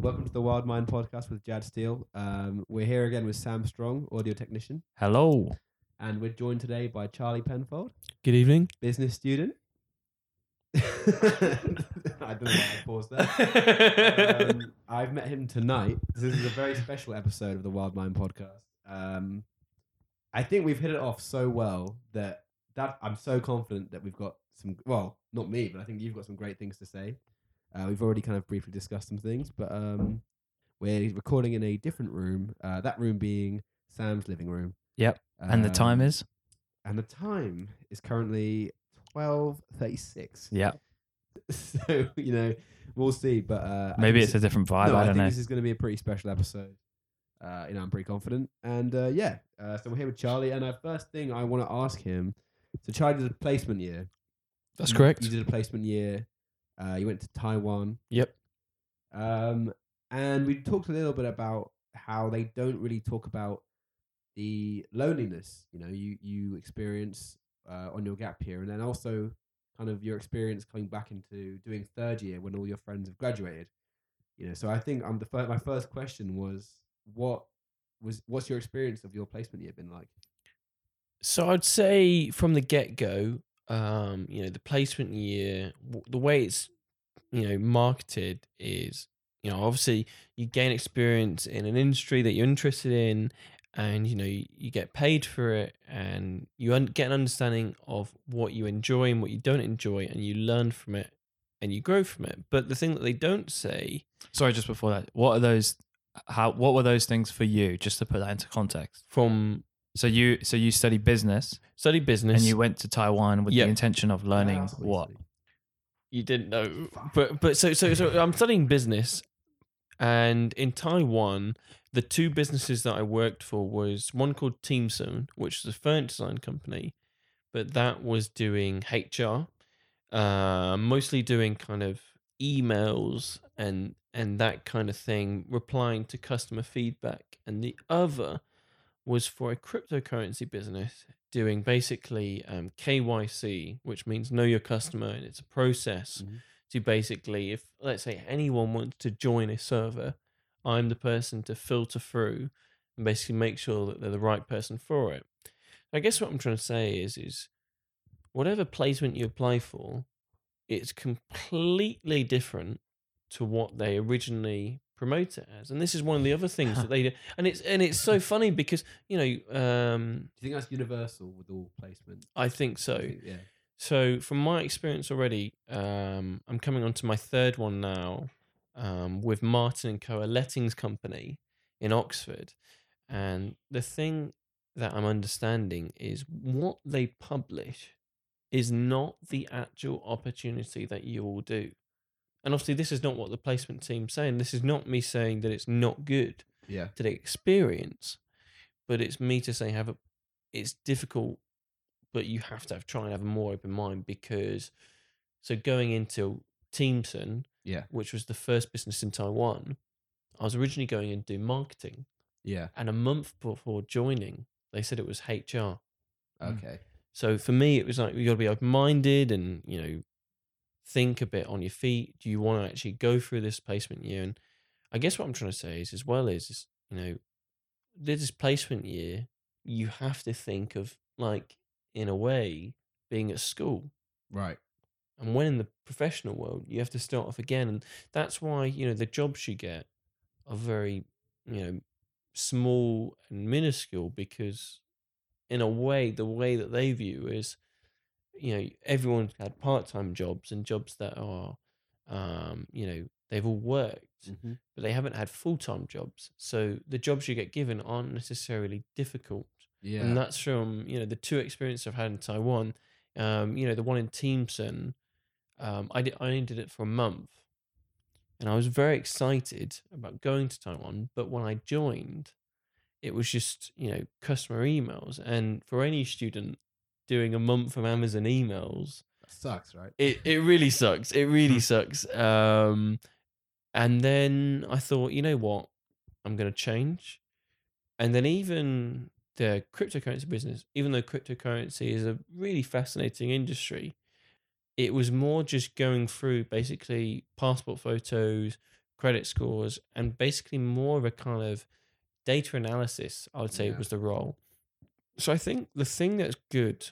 Welcome to the Wild Mind podcast with Jad Steele. Um, we're here again with Sam Strong, audio technician, Hello. and we're joined today by Charlie Penfold, Good evening. business student. I don't know why I paused there. Um, I've met him tonight. This is a very special episode of the Wild Mind podcast. Um, I think we've hit it off so well that that I'm so confident that we've got some. Well, not me, but I think you've got some great things to say. Uh, we've already kind of briefly discussed some things, but um, we're recording in a different room. Uh, that room being Sam's living room. Yep. And the time Um, is? And the time is currently twelve thirty six. Yeah. so you know, we'll see. But uh, I Maybe think it's this- a different vibe. no, I I don't think know. this is going to be a pretty special episode. Uh, you know, I'm pretty confident. And uh, yeah, uh, so we're here with Charlie. And our first thing I want to ask him so, Charlie did a placement year. That's You- correct. You did a placement year. Uh, you went to Taiwan. Yep. Um, and we talked a little bit about how they don't really talk about the loneliness, you know, you, you experience uh, on your gap year. And then also kind of your experience coming back into doing third year when all your friends have graduated. You know, so I think I'm the fir- my first question was what was what's your experience of your placement year been like? So I'd say from the get go, um, you know, the placement year, w- the way it's, you know, marketed is, you know, obviously you gain experience in an industry that you're interested in, and you know you, you get paid for it, and you un- get an understanding of what you enjoy and what you don't enjoy, and you learn from it, and you grow from it. But the thing that they don't say Sorry, just before that, what are those? How? What were those things for you? Just to put that into context. from So you, so you study business, study business, and you went to Taiwan with Yep. the intention of learning That's you what? You didn't know, but but so so so I'm studying business, and in Taiwan, the two businesses that I worked for was one called Teamson, which is a furniture design company, but that was doing HR, uh, mostly doing kind of emails and and that kind of thing, replying to customer feedback, and the other was for a cryptocurrency business doing basically um, KYC, which means know your customer, and it's a process Mhm. to basically, if let's say anyone wants to join a server, I'm the person to filter through and basically make sure that they're the right person for it. I guess what I'm trying to say is, is whatever placement you apply for, it's completely different to what they originally promote it as. And this is one of the other things that they do. And it's and it's so funny because, you know, um, Do you think that's universal with all placement? I think so. I think- yeah. So from my experience already, um, I'm coming on to my third one now um, with Martin and Co, a lettings company in Oxford. And the thing that I'm understanding is what they publish is not the actual opportunity that you will do. And obviously, this is not what the placement team's saying. This is not me saying that it's not good Yeah. to the experience, but it's me to say have a. It's difficult, but you have to have try and have a more open mind because. So going into Teamson, Yeah. which was the first business in Taiwan, I was originally going and do marketing, Yeah. and a month before joining, they said it was HR. Okay. So for me, it was like you got to be open minded and you know think a bit on your feet. Do you want to actually go through this placement year? And I guess what I'm trying to say is, as well is, is you know, this placement year, you have to think of like in a way being at school. Right. And when in the professional world, you have to start off again. And that's why, you know, the jobs you get are very, you know, small and minuscule because, in a way, the way that they view is, you know, everyone's had part time jobs and jobs that are, um, you know, they've all worked, Mhm. but they haven't had full time jobs. So the jobs you get given aren't necessarily difficult Yeah. and that's from you know the two experiences I've had in Taiwan. Um, you know, the one in Teamson, um, I did I only did it for a month, and I was very excited about going to Taiwan. But when I joined, it was just you know customer emails, and for any student doing a month of Amazon emails, That sucks, right? it it really sucks. It really sucks. Um, and then I thought, you know what, I'm going to change. And then even the cryptocurrency business, even though cryptocurrency is a really fascinating industry, it was more just going through basically passport photos, credit scores, and basically more of a kind of data analysis. I would say Yeah. was the role. So I think the thing that's good,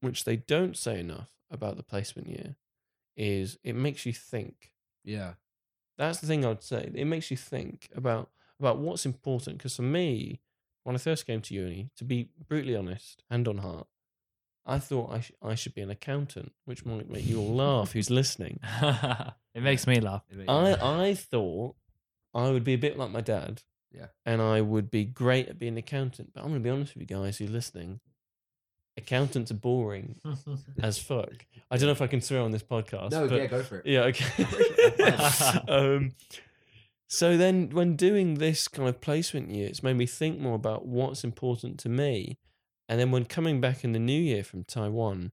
which they don't say enough about the placement year, is it makes you think. Yeah. That's the thing I would say. It makes you think about about what's important. Because for me, when I first came to uni, to be brutally honest, hand on heart, I thought I, sh- I should be an accountant, which might make you all laugh who's listening. it makes me laugh. Makes- I, I thought I would be a bit like my dad. Yeah. And I would be great at being an accountant. But I'm going to be honest with you guys who are listening. Accountants are boring as fuck. I don't know if I can swear on this podcast. no, but yeah, go for it. yeah, okay. um, so then, when doing this kind of placement year, it's made me think more about what's important to me. And then, when coming back in the new year from Taiwan,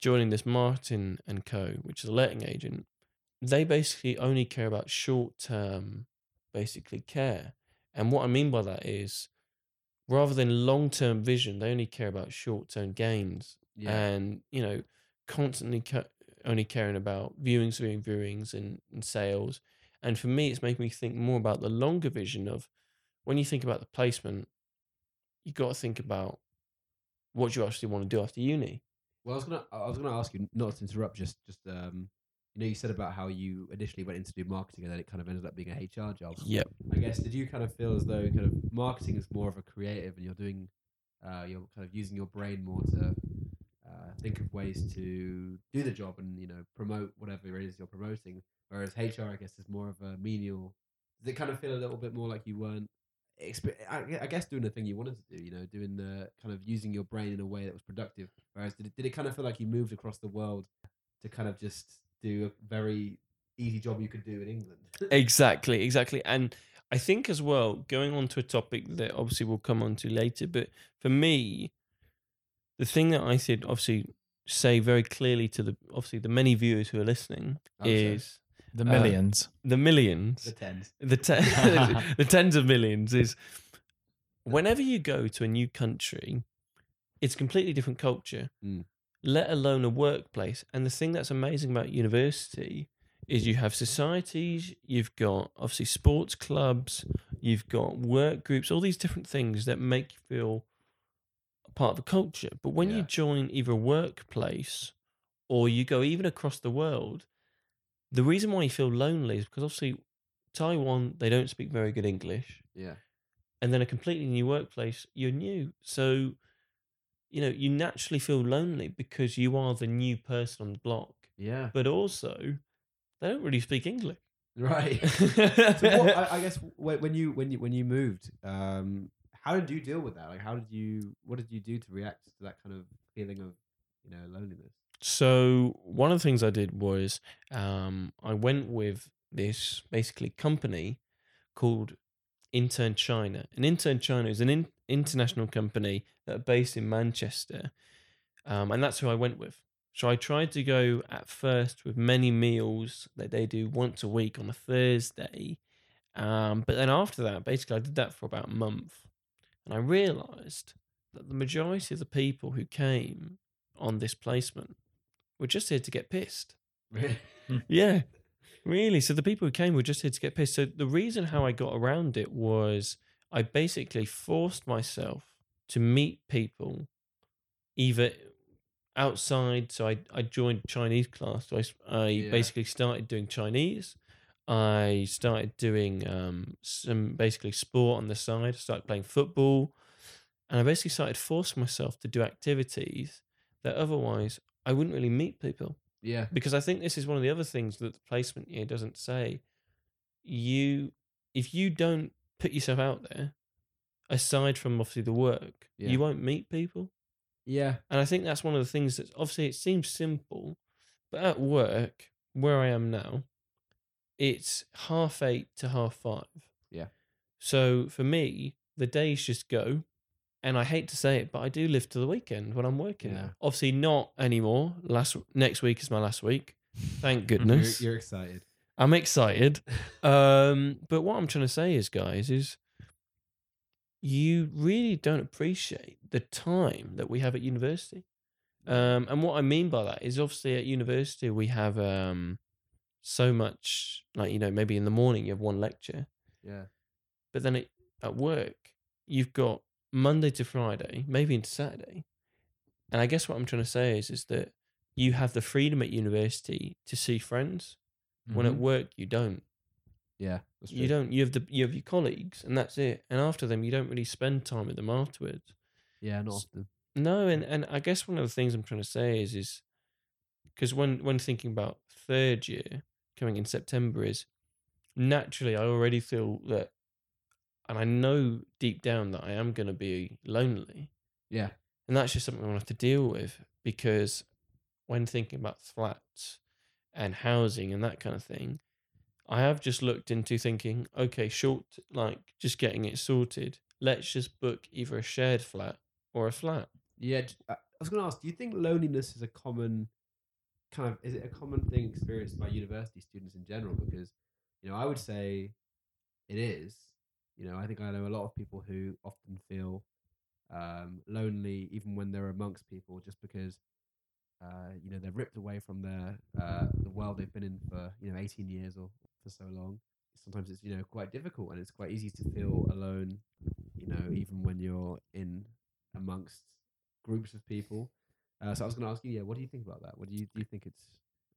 joining this Martin and Co., which is a letting agent, they basically only care about short term, basically care. And what I mean by that is, rather than long term vision, they only care about short term gains Yeah. and you know constantly ca- only caring about viewings viewing viewings and, and sales and for me it's making me think more about the longer vision of when you think about the placement you've got to think about what you actually want to do after uni Well, I was gonna, I was gonna ask you not to interrupt. Just, just, um, you know, you said about how you initially went in to do marketing, and then it kind of ended up being a HR job. yep I guess did you kind of feel as though kind of marketing is more of a creative, and you're doing, uh, you're kind of using your brain more to uh, think of ways to do the job and you know promote whatever it is you're promoting. Whereas HR, I guess, is more of a menial. Does it kind of feel a little bit more like you weren't? Exp- I I guess doing the thing you wanted to do, you know, doing the kind of using your brain in a way that was productive. Whereas did it, did it kind of feel like you moved across the world to kind of just do a very easy job you could do in England? exactly exactly and i think as well going on to a topic that obviously we'll come on to later but for me the thing that i should obviously say very clearly to the obviously the many viewers who are listening sorry. is The Uh, millions. the millions the tens. the te- the tens of millions is whenever you go to a new country, it's a completely different culture, Mm. Let alone a workplace. And the thing that's amazing about university is you have societies, you've got obviously sports clubs, you've got work groups, all these different things that make you feel a part of a culture. But when you join either a workplace or you go even across the world, the reason why you feel lonely is because obviously Taiwan, they don't speak very good English. Yeah. And then a completely new workplace, you're new. So, you know, you naturally feel lonely because you are the new person on the block. Yeah. But also, they don't really speak English. Right. so what, I, I guess when when you when you when you moved, um, how did you deal with that? Like, how did you? What did you do to react to that kind of feeling of you know loneliness? So one of the things I did was um, I went with this basically company called Intern China. And Intern China is an in- international company that are based in Manchester, um, and that's who I went with. So I tried to go at first with many meals that they do once a week on a Thursday, um, but then after that, basically I did that for about a month, and I realised that the majority of the people who came on this placement were just here to get pissed. Really? Yeah, really. So the people who came were just here to get pissed. So the reason how I got around it was I basically forced myself to meet people either outside. So I, I joined Chinese class. So I Yeah. basically started doing Chinese. I started doing um, some basically sport on the side. I started playing football. And I basically started forcing myself to do activities that otherwise I wouldn't really meet people Yeah. because I think this is one of the other things that the placement year doesn't say. You, if you don't put yourself out there, aside from obviously the work, Yeah. you won't meet people. Yeah. And I think that's one of the things that obviously it seems simple, but at work, where I am now, it's half eight to half five. Yeah. So for me, the days just go. And I hate to say it, but I do live to the weekend when I'm working Yeah. now. Obviously not anymore. Last next week is my last week. Thank You're, goodness. you're excited. I'm excited. Um, but what I'm trying to say is, guys, is you really don't appreciate the time that we have at university. Um, and what I mean by that is obviously at university we have um, so much like you know maybe in the morning you have one lecture Yeah. but then it, at work you've got monday to friday maybe into saturday and i guess what i'm trying to say is is that you have the freedom at university to see friends when at Mhm. work you don't Yeah. That's you don't you have the you have your colleagues and that's it and after them you don't really spend time with them afterwards Yeah, not S- often. no and and i guess one of the things i'm trying to say is is because when when thinking about third year coming in september is naturally i already feel that and i know deep down that i am going to be lonely Yeah. and that's just something to have to deal with because when thinking about flats and housing and that kind of thing i have just looked into thinking okay short like just getting it sorted let's just book either a shared flat or a flat Yeah. Uh, I was going to ask, do you think loneliness is a common kind of, is it a common thing experienced by university students in general? Because, you know, I would say it is. You know, I think I know a lot of people who often feel um, lonely even when they're amongst people just because, uh, you know, they're ripped away from their, uh, the world they've been in for, you know, 18 years or for so long. Sometimes it's, you know, quite difficult and it's quite easy to feel alone, you know, even when you're in amongst groups of people. Uh, so I was going to ask you, yeah, what do you think about that? What do you do? You think it's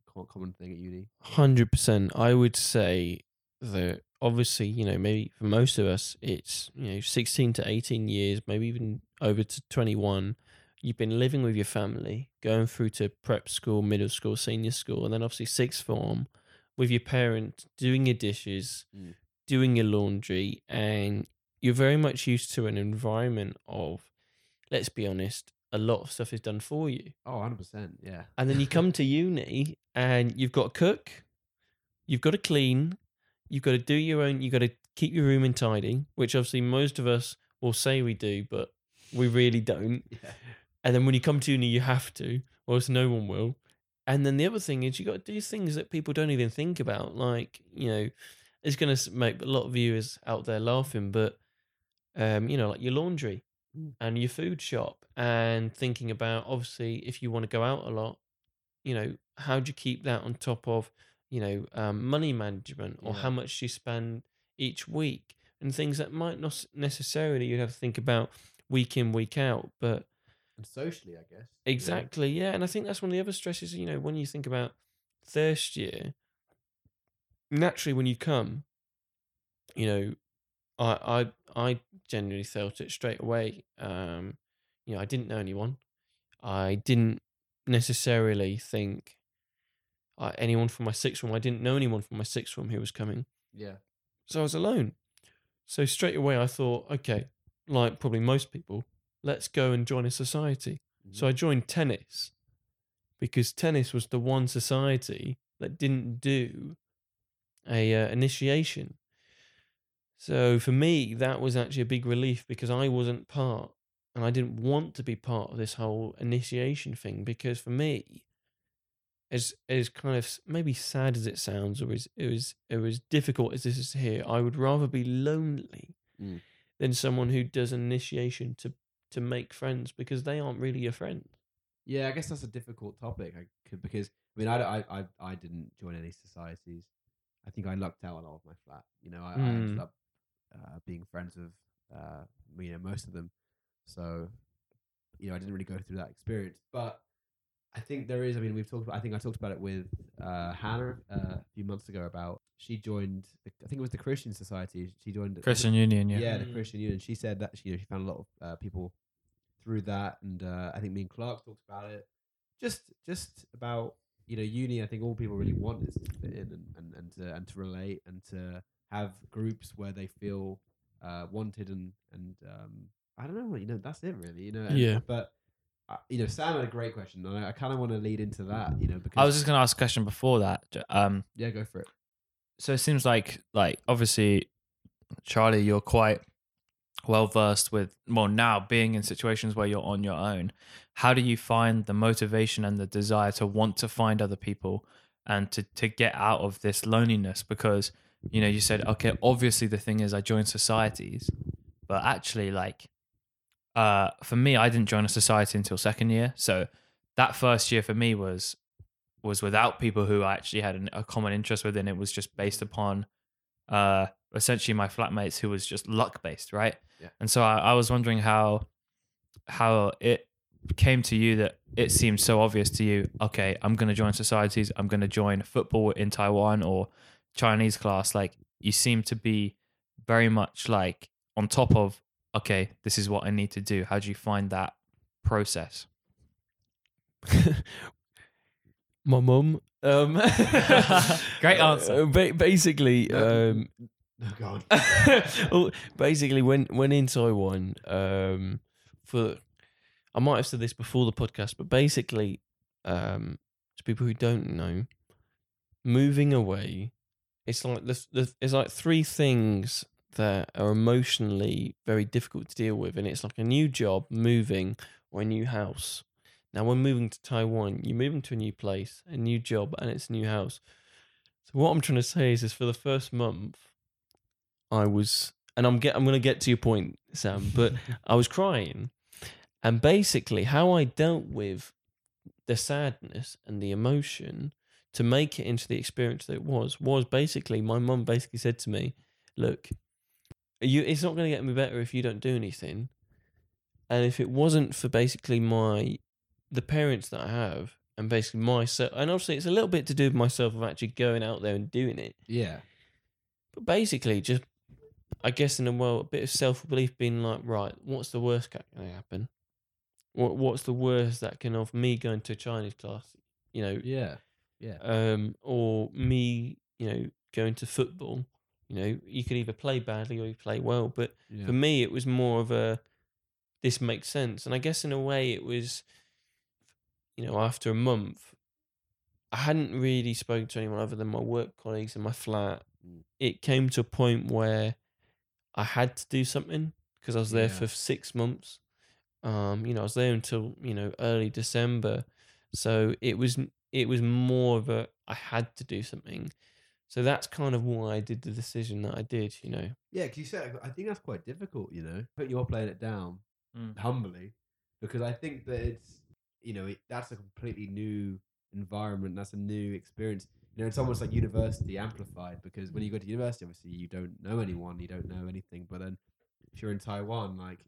a common thing at uni? Hundred percent. I would say that obviously, you know, maybe for most of us, it's you know, sixteen to eighteen years, maybe even over to twenty-one. You've been living with your family, going through to prep school, middle school, senior school, and then obviously sixth form with your parents, doing your dishes, Mm. doing your laundry, and you're very much used to an environment of, let's be honest, a lot of stuff is done for you. Oh, 100%. Yeah. And then you come to uni and you've got to cook, you've got to clean, you've got to do your own, you've got to keep your room in tidy, which obviously most of us will say we do, but we really don't. Yeah. And then when you come to uni, you have to, or else no one will. And then the other thing is you got to do things that people don't even think about. Like, you know, it's going to make a lot of viewers out there laughing, but, um, you know, like your laundry Mm. and your food shop and thinking about obviously if you want to go out a lot, you know, how do you keep that on top of, you know, um, money management or Yeah. how much you spend each week and things that might not necessarily you'd have to think about week in, week out. But And socially, I guess. exactly, yeah. And I think that's one of the other stresses, you know, when you think about first year, naturally when you come, you know, I I I genuinely felt it straight away. Um, you know, I didn't know anyone. I didn't necessarily think uh, anyone from my sixth form. I didn't know anyone from my sixth form who was coming, Yeah. so I was alone. So straight away, I thought, okay, like probably most people, let's go and join a society. So I joined tennis because tennis was the one society that didn't do a uh, initiation. So for me, that was actually a big relief because I wasn't part, and I didn't want to be part of this whole initiation thing. Because for me, as as kind of maybe sad as it sounds, or as it was it was difficult as this is here, I would rather be lonely Mm. than someone who does initiation to to make friends because they aren't really your friend. Yeah, I guess that's a difficult topic. I could because I mean I, I I I didn't join any societies. I think I lucked out a lot of my flat. You know, I, I ended Mm. up uh, being friends with uh, you know most of them. So you know I didn't really go through that experience, but I think there is. I mean, we've talked. About, I think I talked about it with uh, Hannah uh, a few months ago about she joined. The, I think it was the Christian Society. She joined Christian Union, yeah. yeah, the Mm. Christian Union. She said that she, you know, she found a lot of uh, people through that, and uh, I think me and Clark talked about it. Just, just about you know, uni. I think all people really want is to fit in and, and, and to and to relate and to have groups where they feel uh, wanted and and um, I don't know. You know, that's it really. You know, and- Yeah. But you know, Sam had a great question, and I, I kind of want to lead into that. You know, because I was just going to ask a question before that. Um, yeah, go for it. so it seems like, like obviously, Charlie, you're quite well versed with well now being in situations where you're on your own. How do you find the motivation and the desire to want to find other people and to to get out of this loneliness? Because you know you said okay, obviously the thing is I joined societies, but actually like uh for me I didn't join a society until second year, so that first year for me was was without people who I actually had an, a common interest with, and it was just based upon uh, essentially my flatmates who was just luck based, right? Yeah. And so I, I was wondering how how it came to you that it seemed so obvious to you. Okay, I'm going to join societies. I'm going to join football in Taiwan or Chinese class. Like you seem to be very much like on top of. Okay, this is what I need to do. How do you find that process? My mum. Um, Great answer. ba- basically, um, Oh God. well, basically, when when in Taiwan, um, for I might have said this before the podcast, but basically, um, to people who don't know, moving away, it's like the, the it's like three things that are emotionally very difficult to deal with, and it's like a new job, moving, or a new house. Now, when moving to Taiwan, you're moving to a new place, a new job, and it's a new house. So what I'm trying to say is, is for the first month, I was, and I'm get, I'm gonna get to your point, Sam, but I was crying, and basically how I dealt with the sadness and the emotion to make it into the experience that it was was basically my mum basically said to me, "Look, you, it's not gonna get me better if you don't do anything, and if it wasn't for basically my the parents that I have." And basically myself, and obviously it's a little bit to do with myself of actually going out there and doing it. yeah. But basically, just I guess in a world, a bit of self belief, being like, right, what's the worst that can happen? What What's the worst that can of me going to a Chinese class? You know, Yeah. Yeah. um, or me, you know, going to football. You know, you could either play badly or you play well. But yeah. for me, it was more of a this makes sense, and I guess in a way, it was, you know, after a month, I hadn't really spoken to anyone other than my work colleagues in my flat. Mm. It came to a point where I had to do something because I was there Yeah. for six months. Um, you know, I was there until you know early December, so it was it was more of a I had to do something. So that's kind of why I did the decision that I did. You know, Yeah, because you said I think that's quite difficult. You know, but you're playing it down Mm. humbly because I think that it's you know it, that's a completely new environment. That's a new experience. You know, it's almost like university amplified because when you go to university, obviously you don't know anyone, you don't know anything. But then if you're in Taiwan, like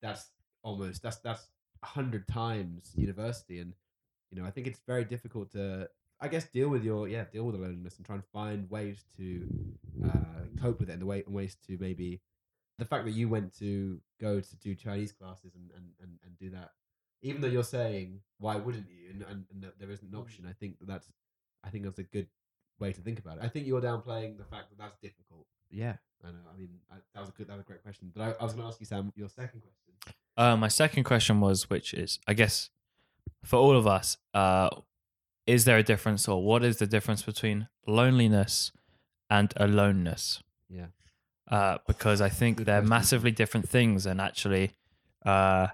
that's almost that's that's a hundred times university, and you know I think it's very difficult to I guess deal with your yeah deal with the loneliness and try and find ways to uh, cope with it and the way and ways to maybe the fact that you went to go to do Chinese classes and and, and, and do that even though you're saying why wouldn't you? and, and, and that there isn't an option I think that that's I think that's a good way to think about it. I think you're downplaying the fact that that's difficult. Yeah. I know I mean I, that was a good that was a great question but I, I was going to ask you Sam your second question. Uh, my second question was, which is, I guess, for all of us, uh, is there a difference, or what is the difference between loneliness and aloneness? Yeah. Uh, because I think Good they're question. massively different things, and actually, uh,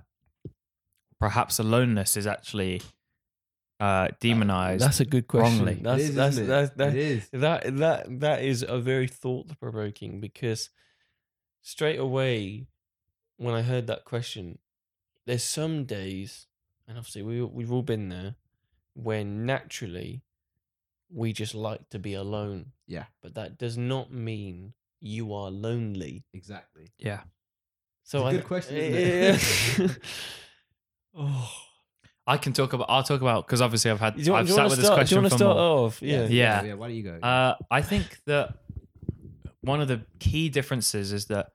perhaps aloneness is actually uh, demonized. that's a good question. wrongly. That's it is, that's, isn't it? that's, that's it is that that that is a very thought provoking because straight away when I heard that question, there's some days, and obviously we we've all been there, when naturally we just like to be alone. Yeah. but that does not mean you are lonely. exactly yeah. So It's a I good question, isn't it? oh, I can talk about. I'll talk about because obviously I've had. do you, want- I've do sat with to this start? Do you want to start more. off? Yeah. Yeah. yeah why don't you go Uh, I think that one of the key differences is that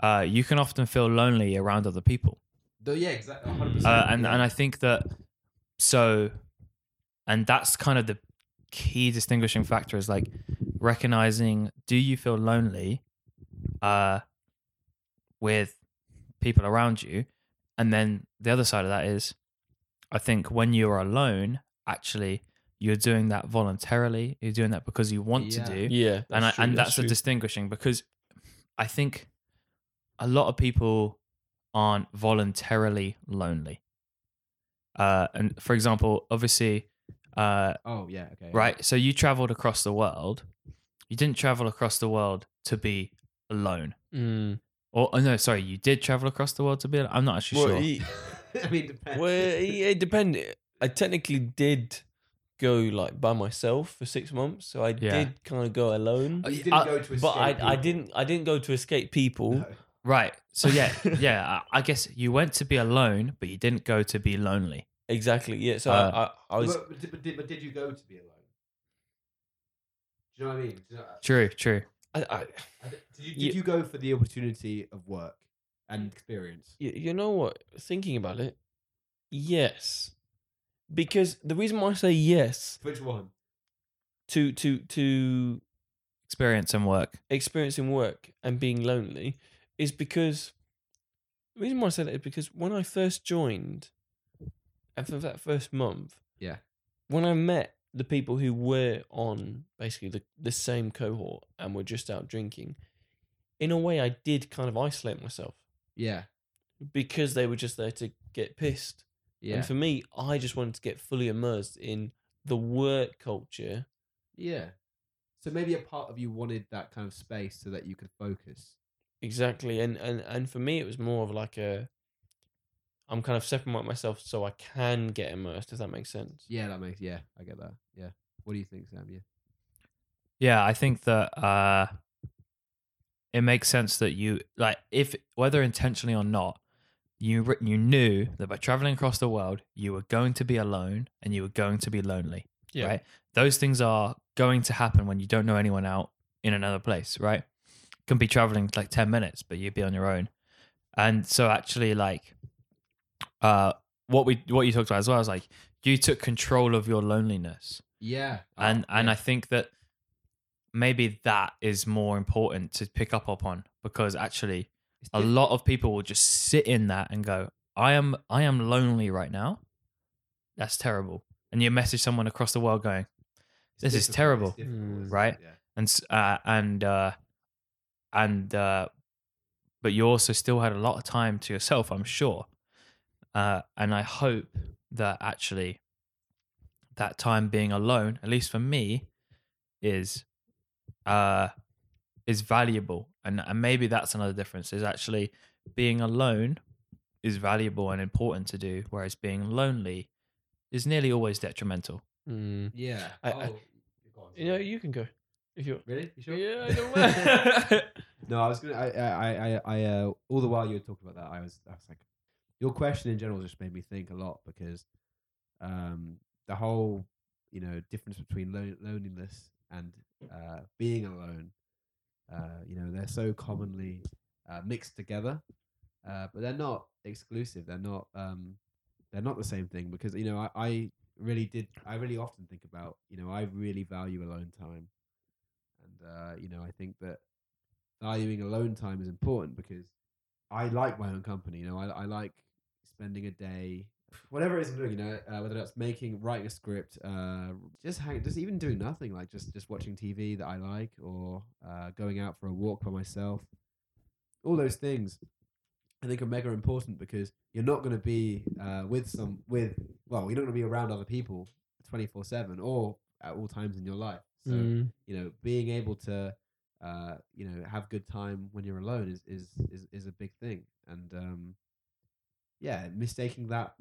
uh, you can often feel lonely around other people, Though, yeah exactly 100% uh, and yeah. and I think that so, and that's kind of the key distinguishing factor is like recognizing: do you feel lonely, uh, with people around you, and then the other side of that is, I think when you're alone, actually. You're doing that voluntarily. You're doing that because you want Yeah. to do Yeah, and I, true, and that's, a distinguishing because I think a lot of people aren't voluntarily lonely. Uh, and for example, obviously, uh, oh yeah okay right. So you traveled across the world. You didn't travel across the world to be alone. Mm. Or oh, no, sorry, you did travel across the world to be. Alone? I'm not actually Well, sure. he- I mean depends well, it, it depended. I technically did go like by myself for six months, so I Yeah. did kind of go alone. Uh, You didn't I- go to but I, escape I didn't I didn't go to escape people. No. Right. So yeah, yeah. I I guess you went to be alone, but you didn't go to be lonely. Exactly. Yeah. So Uh, I, I, I was But, but, did- but, did, but did you go to be alone? Do you know what I mean? Do you know- True. True. I, I I d- Did you, did Ye- you go for the opportunity of work and experience? you, you know what? Thinking about it, yes, because the reason why I say yes Which one? to to to Experience and work. experiencing work and being lonely is because the reason why I say that is because when I first joined, and for that first month, Yeah. when I met the people who were on basically the, the same cohort and were just out drinking, in a way, I did kind of isolate myself Yeah. because they were just there to get pissed. Yeah. And for me, I just wanted to get fully immersed in the work culture. yeah. So maybe a part of you wanted that kind of space so that you could focus. Exactly. And and and for me it was more of like a I'm kind of separating myself so I can get immersed, if that makes sense. Yeah, that makes yeah, I get that. Yeah. What do you think, Sam? Yeah. Yeah, I think that uh, it makes sense that you like if whether intentionally or not, you re- you knew that by traveling across the world, you were going to be alone and you were going to be lonely. Yeah. Right. Those things are going to happen when you don't know anyone out in another place. Right. Can be traveling like ten minutes, but you'd be on your own. And so actually, like, uh, what we what you talked about as well is like you took control of your loneliness Yeah. and Oh, and yeah. I think that maybe that is more important to pick up upon because actually a lot of people will just sit in that and go I am I am lonely right now that's terrible and you message someone across the world going this is terrible, it's difficult, isn't it? right? Yeah. and uh, and uh and uh but you also still had a lot of time to yourself I'm sure uh and I hope that actually that time being alone at least for me is uh is valuable and and maybe that's another difference is actually being alone is valuable and important to do whereas being lonely is nearly always detrimental Mm. Yeah. I- oh, I- You know, you can go. If you're really? You sure? Yeah, I know. No, I was gonna. I, I, I, I uh, all the while you were talking about that, I was, I was like, your question in general just made me think a lot because, um, the whole, you know, difference between lo- loneliness and uh, being alone, uh, you know, they're so commonly uh, mixed together, uh, but they're not exclusive. They're not, um, they're not the same thing because you know, I, I really did. I really often think about, you know, I really value alone time, and uh, you know, I think that valuing alone time is important because I like my own company. You know, I, I like spending a day, whatever it is I'm doing. You know, uh, whether that's making, writing a script, uh, just hang, just even doing nothing, like just just watching TV that I like, or uh, going out for a walk by myself. All those things, I think, are mega important because you're not going to be uh, with some with well, you're not going to be around other people twenty four seven or at all times in your life. So Mm. you know, being able to, uh, you know, have good time when you're alone is is is, is a big thing. And um, yeah, mistaking that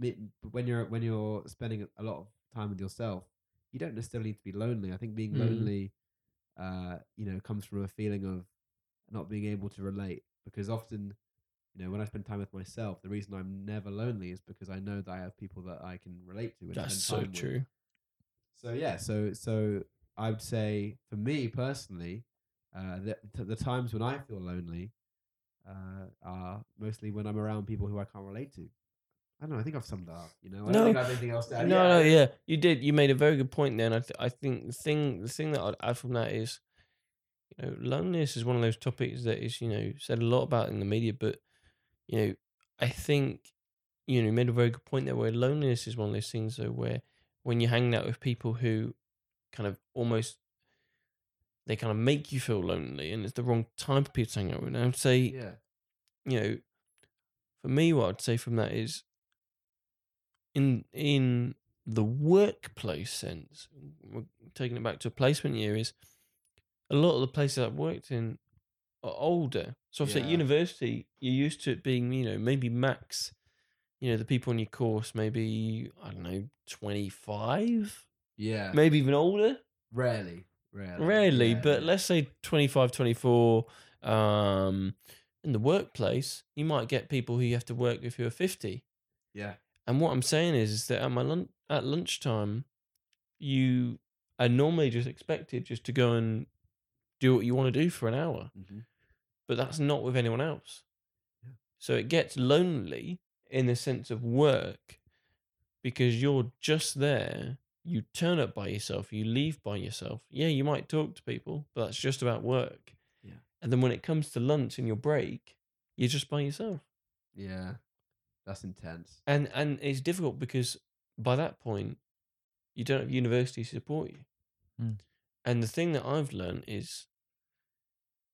when you're when you're spending a lot of time with yourself, you don't necessarily need to be lonely. I think being Mm. lonely, uh, you know, comes from a feeling of not being able to relate. Because often, you know, when I spend time with myself, the reason I'm never lonely is because I know that I have people that I can relate to. And That's so time with. true. So yeah, so so I would say for me personally, uh, the the times when I feel lonely uh, are mostly when I'm around people who I can't relate to. I don't know. I think I've summed that up. You know, I No. don't think I have anything else to No, add. no, yeah, you did. You made a very good point there, and I, th- I think the thing, the thing that I'd add from that is, you know, loneliness is one of those topics that is, you know, said a lot about in the media, but, you know, I think, you know, you made a very good point there, where loneliness is one of those things though, where when you're hanging out with people who, kind of almost, they kind of make you feel lonely, and it's the wrong time for people to hang out with. And I would say, yeah, you know, for me, what I'd say from that is in in the workplace sense, we're taking it back to a placement year, is a lot of the places I've worked in are older. So obviously at Yeah. university, you're used to it being, you know, maybe max, you know, the people in your course, maybe, I don't know, 25, Yeah. maybe even older. Rarely. Rarely. Rarely, but let's say 25, 24. Um, in the workplace, you might get people who you have to work with who are 50. Yeah. And what I'm saying is, is that at my lun- at lunchtime, you are normally just expected just to go and do what you want to do for an hour, Mhm. but that's not with anyone else. Yeah. So it gets lonely in the sense of work because you're just there. You turn up by yourself, you leave by yourself. Yeah, you might talk to people, but that's just about work. Yeah. And then when it comes to lunch and your break, you're just by yourself Yeah. That's intense. and and it's difficult because by that point you don't have university to support you Mm. and the thing that i've learned is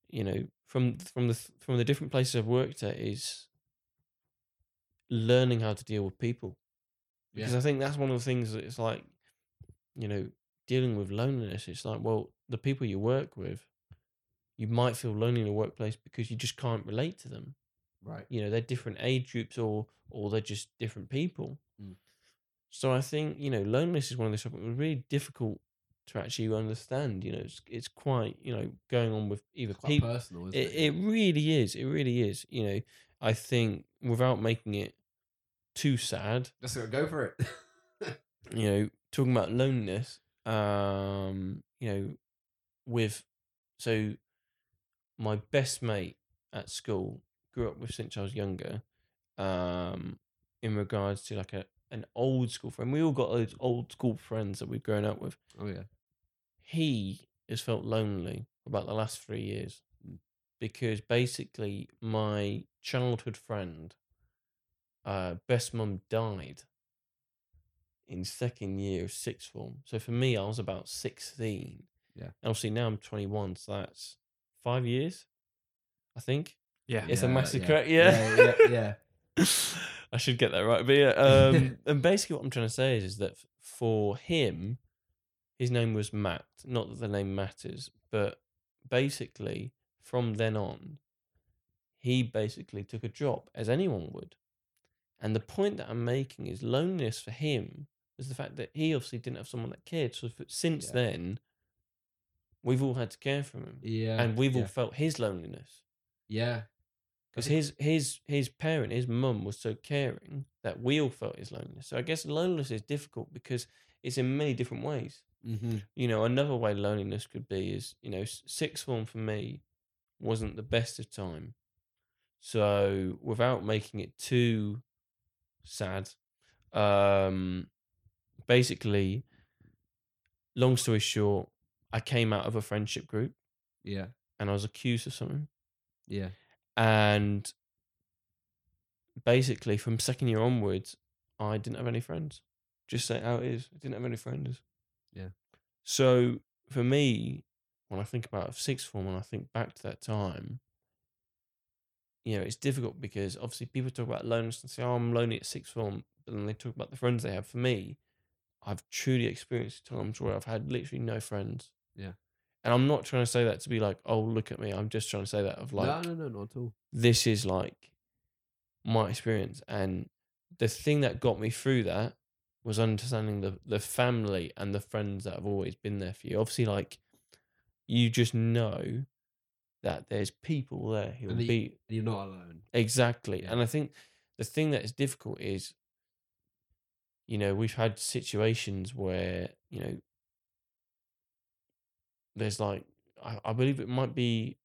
you know from from the from the different places i've worked at is learning how to deal with people because Yeah. i think that's one of the things that it's like you know dealing with loneliness it's like well the people you work with you might feel lonely in the workplace because you just can't relate to them Right. you know they're different age groups or or they're just different people Mm. so i think you know loneliness is one of those topics that's really difficult to actually understand you know it's, it's quite you know going on with either people personal, isn't it, it? it really is it really is you know i think without making it too sad Let's go- go for it. you know talking about loneliness um you know with so my best mate at school grew up with since i was younger um in regards to like a an old school friend we all got those old school friends that we've grown up with oh yeah. he has felt lonely about the last three years Mm. because basically my childhood friend uh best mum died in second year of sixth form so for me i was about 16 Yeah. and obviously now i'm 21 so that's five years i think Yeah. It's a Yeah, massive yeah. crack, Yeah, yeah. yeah, yeah. I should get that right. But yeah, um, and basically what I'm trying to say is, is that for him, his name was Matt. Not that the name matters, but basically from then on, he basically took a job as anyone would. And the point that I'm making is loneliness for him was the fact that he obviously didn't have someone that cared. So since Yeah. then, we've all had to care for him, Yeah. and we've yeah. all felt his loneliness Yeah. because his his his parent, his mum, was so caring that we all felt his loneliness. So I guess loneliness is difficult because it's in many different ways. Mm-hmm. You know, another way loneliness could be is you know sixth form for me wasn't the best of time. So without making it too sad, um, basically, long story short, I came out of a friendship group Yeah. and I was accused of something. Yeah. and basically from second year onwards i didn't have any friends just say how it is i didn't have any friends Yeah. so for me when i think about sixth form and i think back to that time you know it's difficult because obviously people talk about loneliness and say oh i'm lonely at sixth form but then they talk about the friends they have for me i've truly experienced times where i've had literally no friends Yeah. and i'm not trying to say that to be like oh look at me i'm just trying to say that of like no, no, no, not at all. this is like my experience and the thing that got me through that was understanding the the family and the friends that have always been there for you obviously like you just know that there's people there who will be you- You're not alone. exactly Yeah. and i think the thing that is difficult is you know we've had situations where you know there's like I, I believe it might be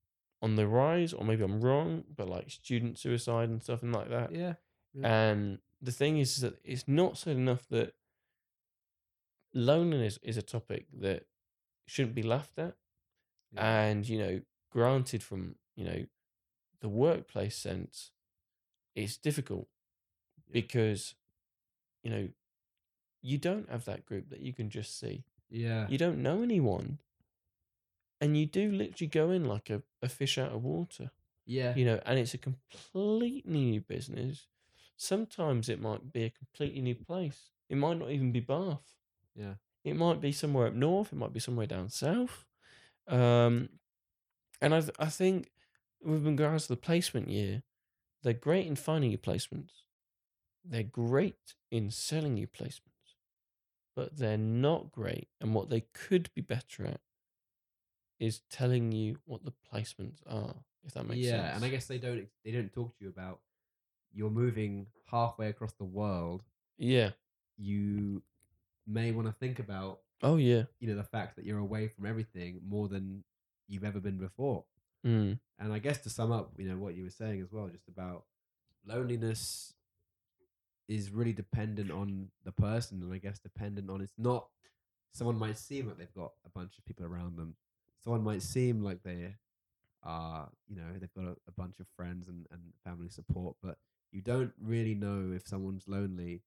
on the rise or maybe i'm wrong but like student suicide and stuff and like that Yeah. and the thing is that it's not said enough that loneliness is a topic that shouldn't be laughed at yeah. and you know granted from you know the workplace sense it's difficult Yeah. because you know you don't have that group that you can just see. Yeah. you don't know anyone. And you do literally go in like a, a fish out of water Yeah. you know and it's a completely new business. Sometimes it might be a completely new place. It might not even be bath. Yeah. it might be somewhere up north. It might be somewhere down south. Um and i th- i think with regards to the placement year they're great in finding you placements. They're great in selling you placements but they're not great. And what they could be better at is telling you what the placements are. If that makes yeah, sense. and I guess they don't they don't talk to you about you're moving halfway across the world. Yeah. You may want to think about Oh yeah. you know the fact that you're away from everything more than you've ever been before. Mm. And I guess to sum up, you know what you were saying as well, just about loneliness is really dependent on the person, and I guess dependent on it's not. Someone might seem like they've got a bunch of people around them. Someone might seem like they are, you know, they've got a, a bunch of friends and, and family support, but you don't really know if someone's lonely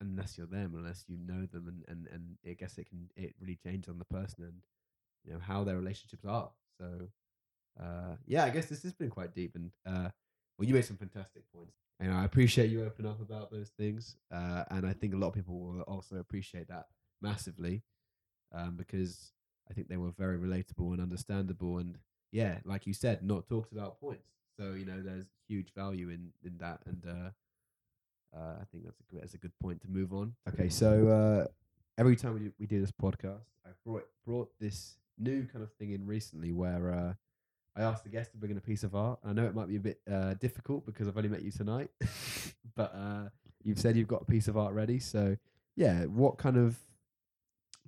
unless you're them, unless you know them, and and and I guess it can it really changes on the person and you know how their relationships are. So uh, yeah, I guess this has been quite deep, and uh, well, you made some fantastic points, and I appreciate you open up about those things, uh, and I think a lot of people will also appreciate that massively, um, because I think they were very relatable and understandable, and yeah, like you said, not talked about points. So you know, there's huge value in in that, and uh, uh, I think that's a that's a good point to move on. Okay, so uh, every time we do, we do this podcast, I brought brought this new kind of thing in recently where uh, I asked the guest to bring in a piece of art. I know it might be a bit uh, difficult because I've only met you tonight, but uh, you've said you've got a piece of art ready. So yeah, what kind of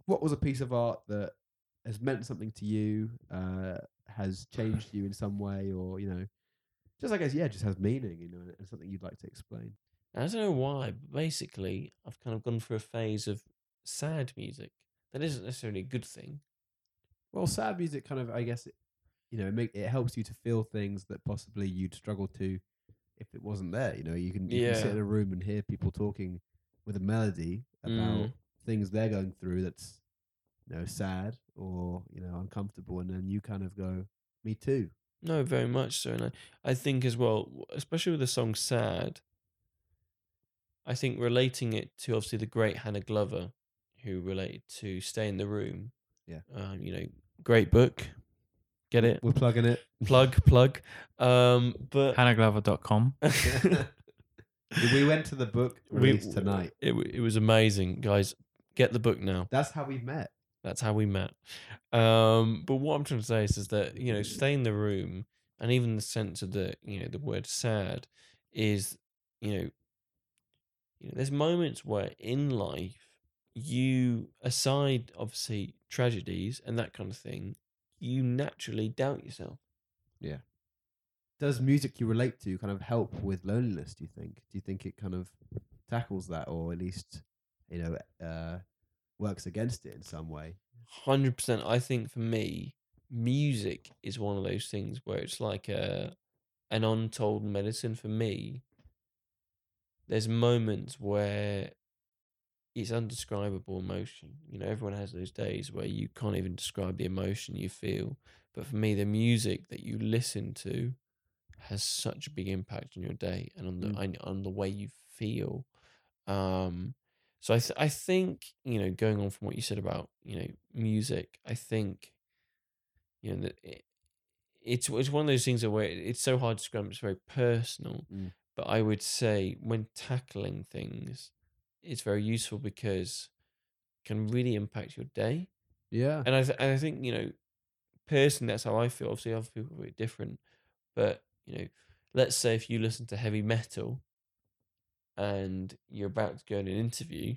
what was a piece of art that has meant something to you, uh, has changed you in some way, or you know, just I guess yeah, just has meaning, you know, and something you'd like to explain. I don't know why, but basically, I've kind of gone through a phase of sad music. That isn't necessarily a good thing. Well, sad music kind of, I guess, you know, it, make, it helps you to feel things that possibly you'd struggle to if it wasn't there. You know, you can, you can sit in a room and hear people talking with a melody about Mm. things they're going through that's, you know, sad or, you know, uncomfortable. And then you kind of go, me too. No, very much so. And I, I think as well, especially with the song Sad, I think relating it to obviously the great Hannah Glover, who related to Stay in the Room. Yeah. Um, you know, great book. Get it? We're plugging it. plug, plug. Um, but HannahGlover.com. we went to the book we- release tonight. It, it was amazing, guys. Get the book now. That's how we met. That's how we met. Um, but what I'm trying to say is, is that you know, stay in the room, and even the sense of the you know the word sad is you know, you know, there's moments where in life you, aside obviously tragedies and that kind of thing, you naturally doubt yourself. Yeah. Does music you relate to kind of help with loneliness? Do you think? Do you think it kind of tackles that, or at least you know uh, works against it in some way? Hundred percent. I think for me, music is one of those things where it's like a an untold medicine for me. There's moments where it's undescribable emotion. You know, everyone has those days where you can't even describe the emotion you feel. But for me, the music that you listen to has such a big impact on your day and on the Mm. on the way you feel. Um, so I th- I think you know going on from what you said about you know music, I think you know that it, it's it's one of those things where it's so hard to describe. It's very personal, Mm. but I would say when tackling things, it's very useful because it can really impact your day. Yeah, And I th- and I think you know personally that's how I feel. Obviously, other people are very different, but you know, let's say if you listen to heavy metal and you're about to go in an interview,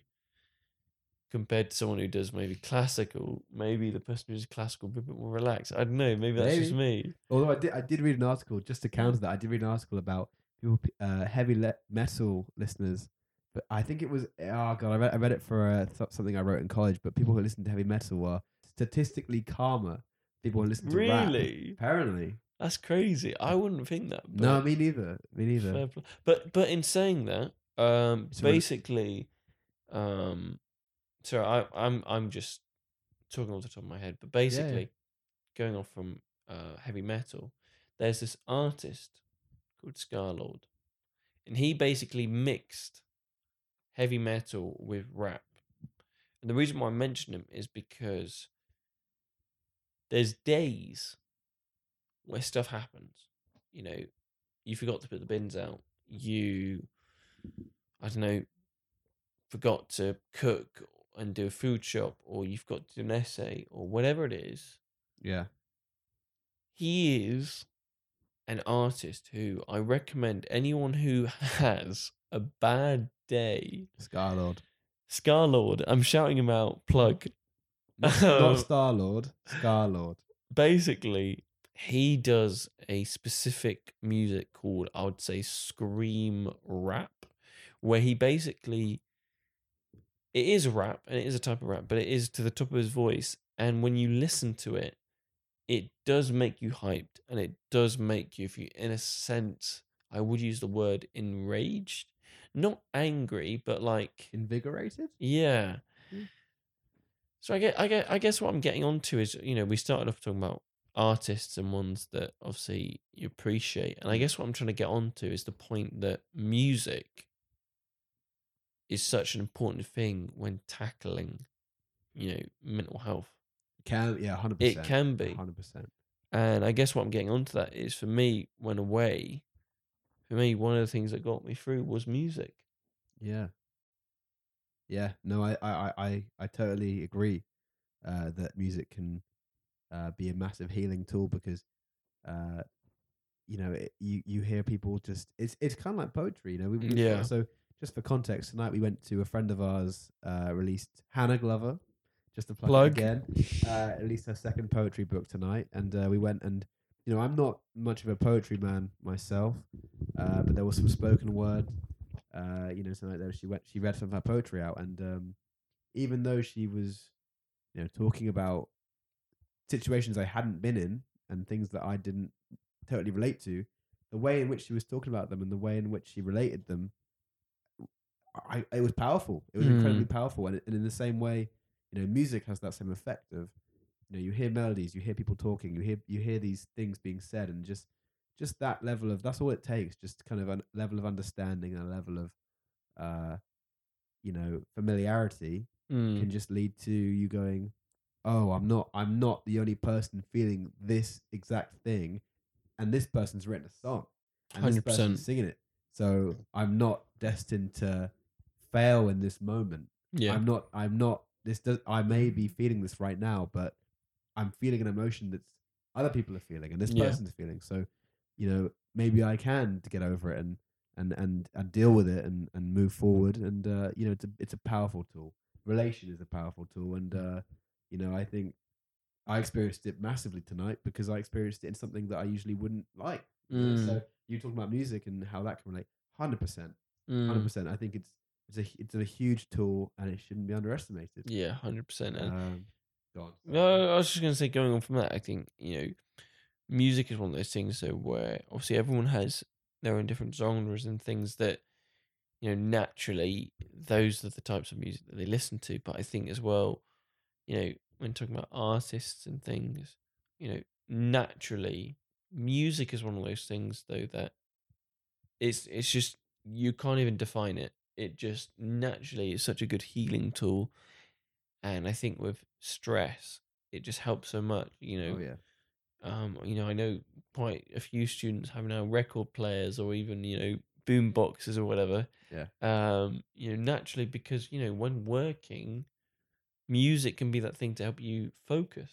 compared to someone who does maybe classical, maybe the person who does classical will be a bit more relaxed. I don't know. Maybe that's just me. Although I did, I did read an article just to counter that. I did read an article about people, uh, heavy le- metal listeners. But I think it was oh god, I read, I read it for uh, something I wrote in college. But people who listen to heavy metal are statistically calmer. People who listen to rap. Really, Apparently, that's crazy. I wouldn't think that. No, me neither. Me neither. But but in saying that, um, So basically, um, so I I'm I'm just talking off the top of my head, but basically, going off from uh heavy metal, there's this artist called Scarlxrd, and he basically mixed heavy metal with rap. And the reason why I mention him is because there's days where stuff happens. You know, you forgot to put the bins out. You, I don't know, forgot to cook and do a food shop or you've got to do an essay or whatever it is, Yeah. he is an artist who I recommend anyone who has a bad day. Scarlxrd. Scarlxrd, I'm shouting him out, plug. Not, not Star Lord. Scarlxrd. Basically, he does a specific music called, I would say, scream rap, where he basically it is rap and it is a type of rap, but it is to the top of his voice. And when you listen to it, it does make you hyped and it does make you, if you, in a sense, I would use the word enraged, not angry, but like, Invigorated? yeah. Mm. So I get, I get, I guess what I'm getting onto is, you know, we started off talking about artists and ones that obviously you appreciate, and I guess what I'm trying to get onto is the point that music is such an important thing when tackling, you know, mental health. Can yeah, hundred percent. It can be. hundred percent. And I guess what I'm getting onto that is for me, when away, for me, one of the things that got me through was music. Yeah. Yeah. No, I I I I, totally agree uh, that music can uh, be a massive healing tool because uh, you know it, you you hear people just it's it's kind of like poetry. You know, we, we Yeah. So just for context, tonight we went to a friend of ours uh, released Hannah Glover. Just to plug, Plug. again, uh, released her second poetry book tonight, and uh, we went and you know I'm not much of a poetry man myself, uh, but there was some spoken word, uh, you know, something like that. She went, she read some of her poetry out, and um, even though she was, you know, talking about situations I hadn't been in and things that I didn't totally relate to, the way in which she was talking about them and the way in which she related them, I it was powerful. It was incredibly powerful, and, and in the same way, you know, music has that same effect of, you know, you hear melodies, you hear people talking, you hear you hear these things being said, and just just that level of that's all it takes, just kind of a level of understanding and a level of, uh, you know, familiarity Mm. can just lead to you going, "Oh, I'm not I'm not the only person feeling this exact thing, and this person's written a song, and 100%. person's singing it, so I'm not destined to fail in this moment. Yeah. I'm not I'm not this does I may be feeling this right now, but I'm feeling an emotion that's other people are feeling and this Yeah. person's feeling. So, you know, maybe I can to get over it and and and, and deal with it and, and move forward. And uh, you know, it's a it's a powerful tool. Relation is a powerful tool, and uh, you know, I think I experienced it massively tonight because I experienced it in something that I usually wouldn't like. Mm. So you talking about music and how that can relate, hundred percent, hundred Mm. percent. I think it's it's a it's a huge tool and it shouldn't be underestimated. Yeah, hundred percent. And Um, go No, I was just going to say, going on from that, I think you know, music is one of those things though where obviously everyone has their own different genres and things that you know naturally those are the types of music that they listen to. But I think as well, you know, when talking about artists and things, you know, naturally, music is one of those things though that it's it's just you can't even define it. It just naturally is such a good healing tool. And I think with stress, it just helps so much. You know, Oh yeah. um, you know, I know quite a few students have now record players or even you know boom boxes or whatever. Yeah. Um, you know, naturally because you know when working, music can be that thing to help you focus.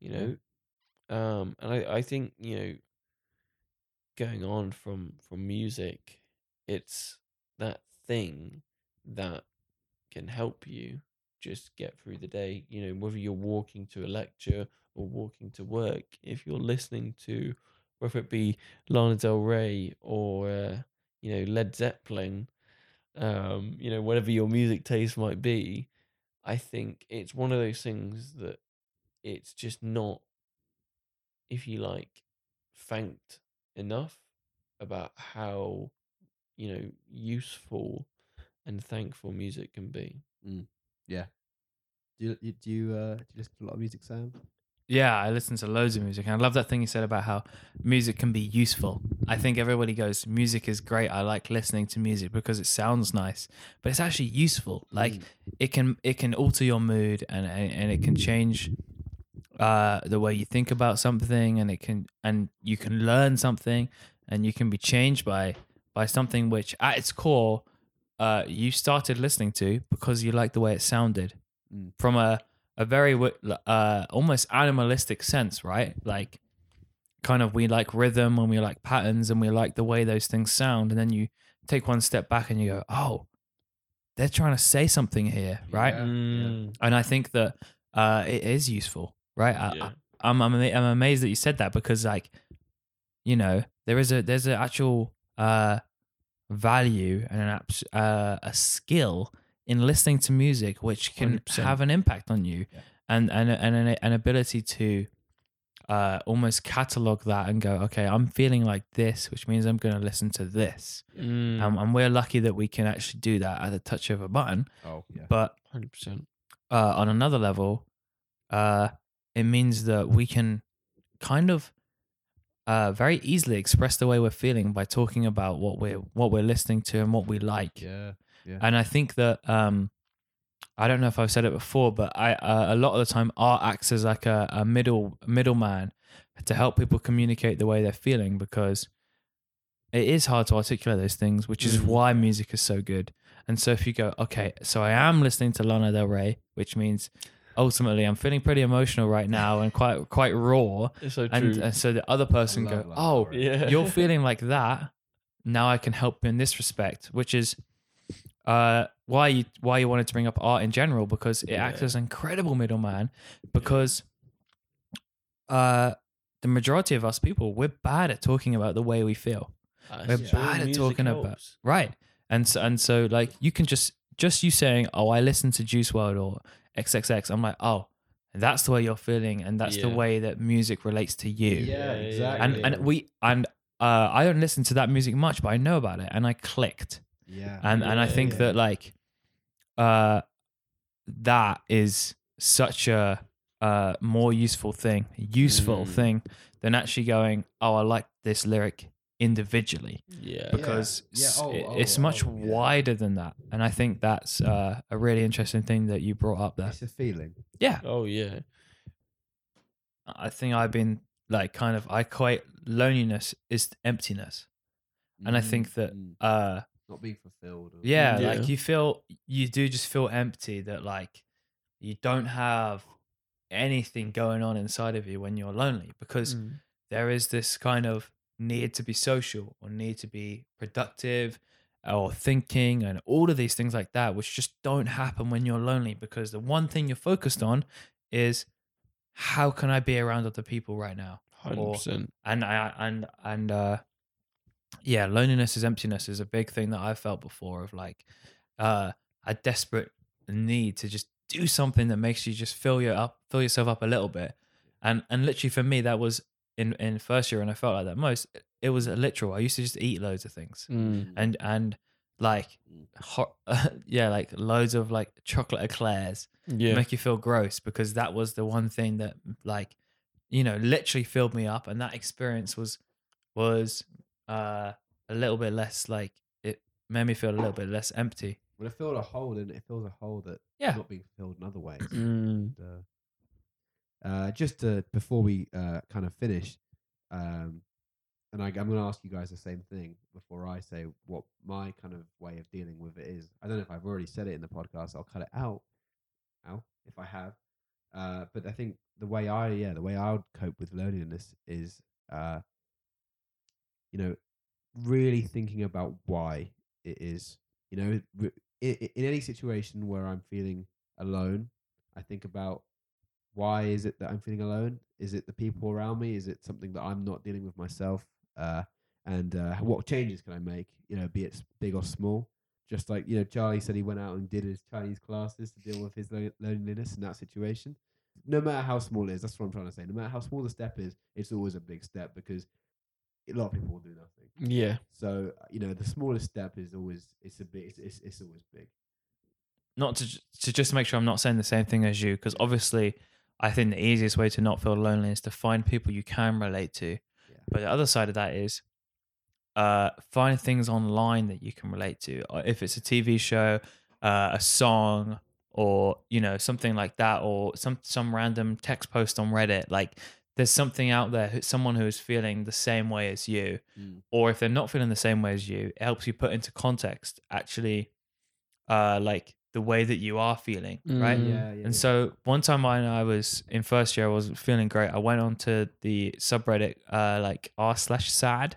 You Yeah. know, um, and I I think you know, going on from from music, it's that thing that can help you just get through the day. You know, whether you're walking to a lecture or walking to work, if you're listening to whether it be Lana Del Rey or uh, you know Led Zeppelin, um, you know whatever your music taste might be, I think it's one of those things that it's just not, if you like, thanked enough about how you know useful and thankful music can be. Yeah. Do you, you do you uh do you listen to a lot of music, Sam? Yeah, I listen to loads of music. And I love that thing you said about how music can be useful. I think everybody goes, music is great. I like listening to music because it sounds nice, but it's actually useful. Like Mm. it can it can alter your mood and and, and it can change uh the way you think about something and it can and you can learn something and you can be changed by by something which at its core uh, you started listening to because you liked the way it sounded Mm. from a a very uh, almost animalistic sense, right? Like kind of we like rhythm and we like patterns and we like the way those things sound, and then you take one step back and you go, oh, they're trying to say something here, right? Yeah. Mm, And I think that uh, it is useful, right? I, yeah. I, I'm, I'm I'm amazed that you said that because like, you know, there is a there's an actual uh value and an abs- uh, a skill in listening to music which can 100%. have an impact on you Yeah. and and and an, an ability to uh almost catalog that and go okay i'm feeling like this which means i'm going to listen to this Mm, um, and we're lucky that we can actually do that at the touch of a button Oh yeah. but 100%. uh, on another level, uh, it means that we can kind of uh, very easily express the way we're feeling by talking about what we're what we're listening to and what we like. yeah. Yeah. And I think that um, I don't know if I've said it before, but I uh, a lot of the time art acts as like a, a middle middleman to help people communicate the way they're feeling because it is hard to articulate those things, which is Mm. why music is so good. And so if you go, okay, so I am listening to Lana Del Rey, which means ultimately I'm feeling pretty emotional right now and quite quite raw. It's so true. And, and so the other person go, oh, yeah. you're feeling like that. Now i can help you in this respect which is uh why you why you wanted to bring up art in general because it acts as an incredible middleman because uh the majority of us people we're bad at talking about the way we feel. We're it's bad at talking about- right. And so and so like you can just just you saying oh i listen to Juice WRLD or xxx i'm like oh that's the way you're feeling and that's the way that music relates to you yeah, Yeah, yeah, exactly. and and we and uh, I don't listen to that music much, but I know about it, and I clicked, yeah. and and I think yeah. that like, uh, that is such a uh more useful thing, useful Mm. thing than actually going, oh, I like this lyric individually Yeah. because Yeah. s- Oh, oh, it's much oh, yeah. wider than that, and I think that's uh, a really interesting thing that you brought up there. it's a feeling. Yeah, Oh yeah. I think I've been like kind of I equate loneliness is emptiness, and I think that Mm, uh not being fulfilled. Or, yeah, Yeah. like you feel you do just feel empty that like you don't have anything going on inside of you when you're lonely because Mm. there is this kind of need to be social or need to be productive or thinking and all of these things like that which just don't happen when you're lonely because the one thing you're focused on is how can I be around other people right now Hundred percent. and I and and uh yeah, loneliness is emptiness is a big thing that I've felt before of like uh a desperate need to just do something that makes you just fill your up fill yourself up a little bit. And and literally for me that was in in first year and I felt like that most it was a literal. I used to just eat loads of things. Mm. And and like hot yeah, like loads of like chocolate eclairs Yeah. make you feel gross because that was the one thing that like you know literally filled me up and that experience was was uh a little bit less like it made me feel a little bit less empty Well, it filled a hole, and it fills a hole that Yeah. not being filled in other ways. Mm. And, uh, uh, just to, before we uh, kind of finish, um, and I, I'm going to ask you guys the same thing before I say what my kind of way of dealing with it is. I don't know if I've already said it in the podcast. I'll cut it out. Out if I have. Uh, but I think the way I yeah the way I would cope with loneliness is uh, you know really thinking about why it is you know re- i- i- in any situation where I'm feeling alone, I think about why is it that I'm feeling alone? Is it the people around me? Is it something that I'm not dealing with myself? Uh, and uh, what changes can I make? You know, be it big or small. Just like you know, Charlie said he went out and did his Chinese classes to deal with his lo- loneliness in that situation. No matter how small it is, that's what I'm trying to say. No matter how small the step is, it's always a big step because a lot of people will do nothing. Yeah. So uh, you know, the smallest step is always it's a big it's it's, it's always big. not to to just make sure I'm not saying the same thing as you because obviously I think the easiest way to not feel lonely is to find people you can relate to Yeah. but the other side of that is uh find things online that you can relate to Uh, if it's a TV show uh, a song or you know something like that or some some random text post on Reddit like there's something out there someone who is feeling the same way as you Mm. or if they're not feeling the same way as you it helps you put into context actually uh like the way that you are feeling, right? Mm. Yeah, yeah. And so one time when I was in first year, I was feeling great. I went on to the subreddit, uh, like r slash sad,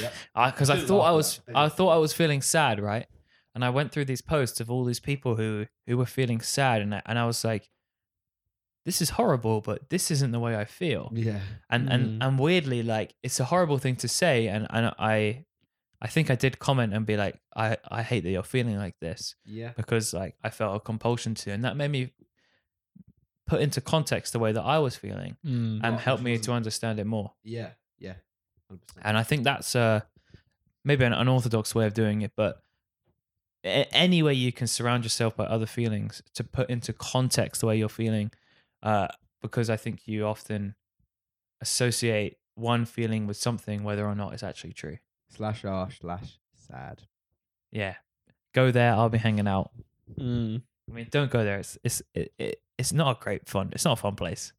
Yep. because I, didn't thought I was, that. I thought I was feeling sad, right? And I went through these posts of all these people who who were feeling sad, and I, and I was like, this is horrible, but this isn't the way I feel. yeah. And Mm. and and weirdly, like it's a horrible thing to say, and and I, I think I did comment and be like, I I hate that you're feeling like this Yeah. because like I felt a compulsion to, and that made me put into context the way that I was feeling Mm. and helped me to understand it more. Yeah. Yeah. 100%. And I think that's uh maybe an unorthodox way of doing it, but any way you can surround yourself by other feelings to put into context the way you're feeling, uh, because I think you often associate one feeling with something, whether or not it's actually true. Slash r slash sad. Yeah, go there. I'll be hanging out. Mm. I mean, don't go there. It's it's it, it, it's not a great fun. It's not a fun place.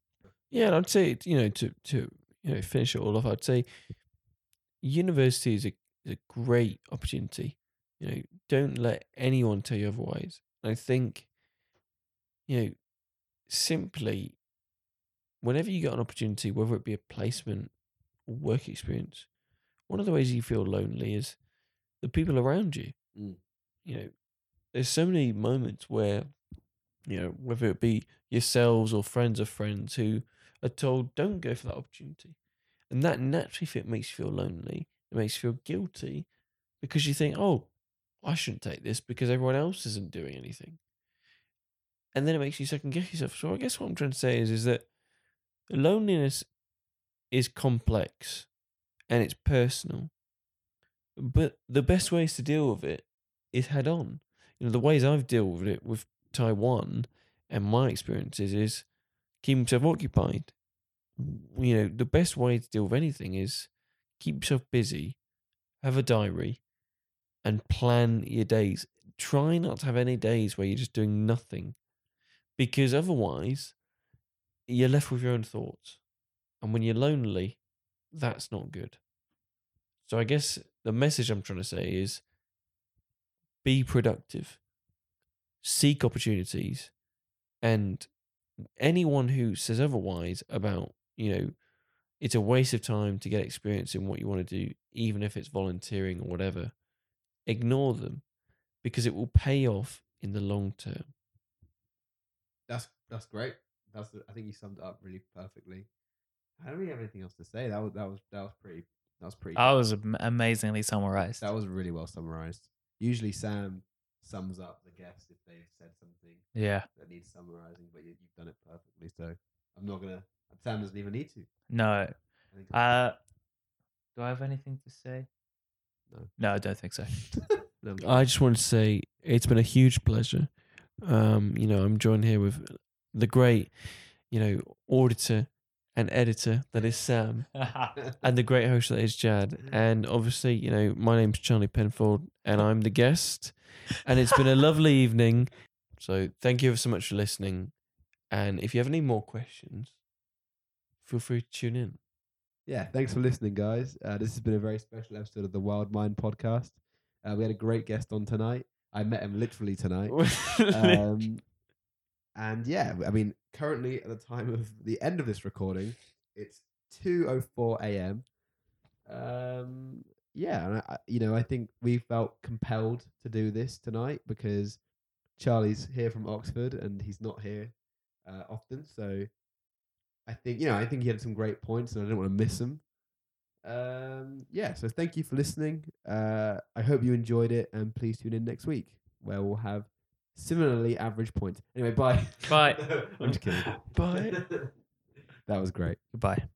Yeah, and I'd say you know to to you know finish it all off, I'd say university is a is a great opportunity. You know, don't let anyone tell you otherwise. I think, you know, simply whenever you get an opportunity, whether it be a placement or work experience, one of the ways you feel lonely is the people around you. Mm. You know, there's so many moments where, you know, whether it be yourselves or friends of friends who are told, don't go for that opportunity. And that naturally fit makes you feel lonely. It makes you feel guilty because you think, oh, I shouldn't take this because everyone else isn't doing anything. And then it makes you second guess yourself. So I guess what I'm trying to say is, is that loneliness is complex and it's personal. But the best ways to deal with it is head on. You know, the ways I've dealt with it with Taiwan and my experiences is keep yourself occupied. You know, the best way to deal with anything is keep yourself busy, have a diary, and plan your days. Try not to have any days where you're just doing nothing because otherwise you're left with your own thoughts. And when you're lonely, that's not good. So I guess the message I'm trying to say is be productive, seek opportunities, and anyone who says otherwise about, you know, it's a waste of time to get experience in what you want to do, even if it's volunteering or whatever, ignore them because it will pay off in the long term. That's that's great. That's I think you summed it up really perfectly. I don't really have anything else to say. That was that was that was pretty that was pretty. I was am- amazingly summarized. that was really well summarized. Usually Sam sums up the guests if they've said something Yeah. that needs summarizing, but you, you've done it perfectly. So I'm not gonna. Sam doesn't even need to. No. I think Uh, do I have anything to say? No. No, I don't think so. No, I'm- I just want to say it's been a huge pleasure. Um, you know, I'm joined here with the great, you know, auditor and editor that is Sam, and the great host that is Jad. And obviously, you know, my name's Charlie Penfold, and I'm the guest. And it's been a lovely evening. So thank you ever so much for listening. And if you have any more questions, feel free to tune in. yeah, thanks for listening, guys. Uh, this has been a very special episode of the Wild Mind podcast. Uh, we had a great guest on tonight. I met him literally tonight. um, and yeah, I mean, currently at the time of the end of this recording, it's two oh four a.m. Um, yeah, and I- you know, I think we felt compelled to do this tonight because Charlie's here from Oxford and he's not here uh, often, so I think you know, I think he had some great points, and I didn't want to miss them. Um, yeah, so thank you for listening. Uh, I hope you enjoyed it, and please tune in next week where we'll have similarly average points. Anyway, bye. Bye. I'm just kidding. Bye. that was great. Goodbye.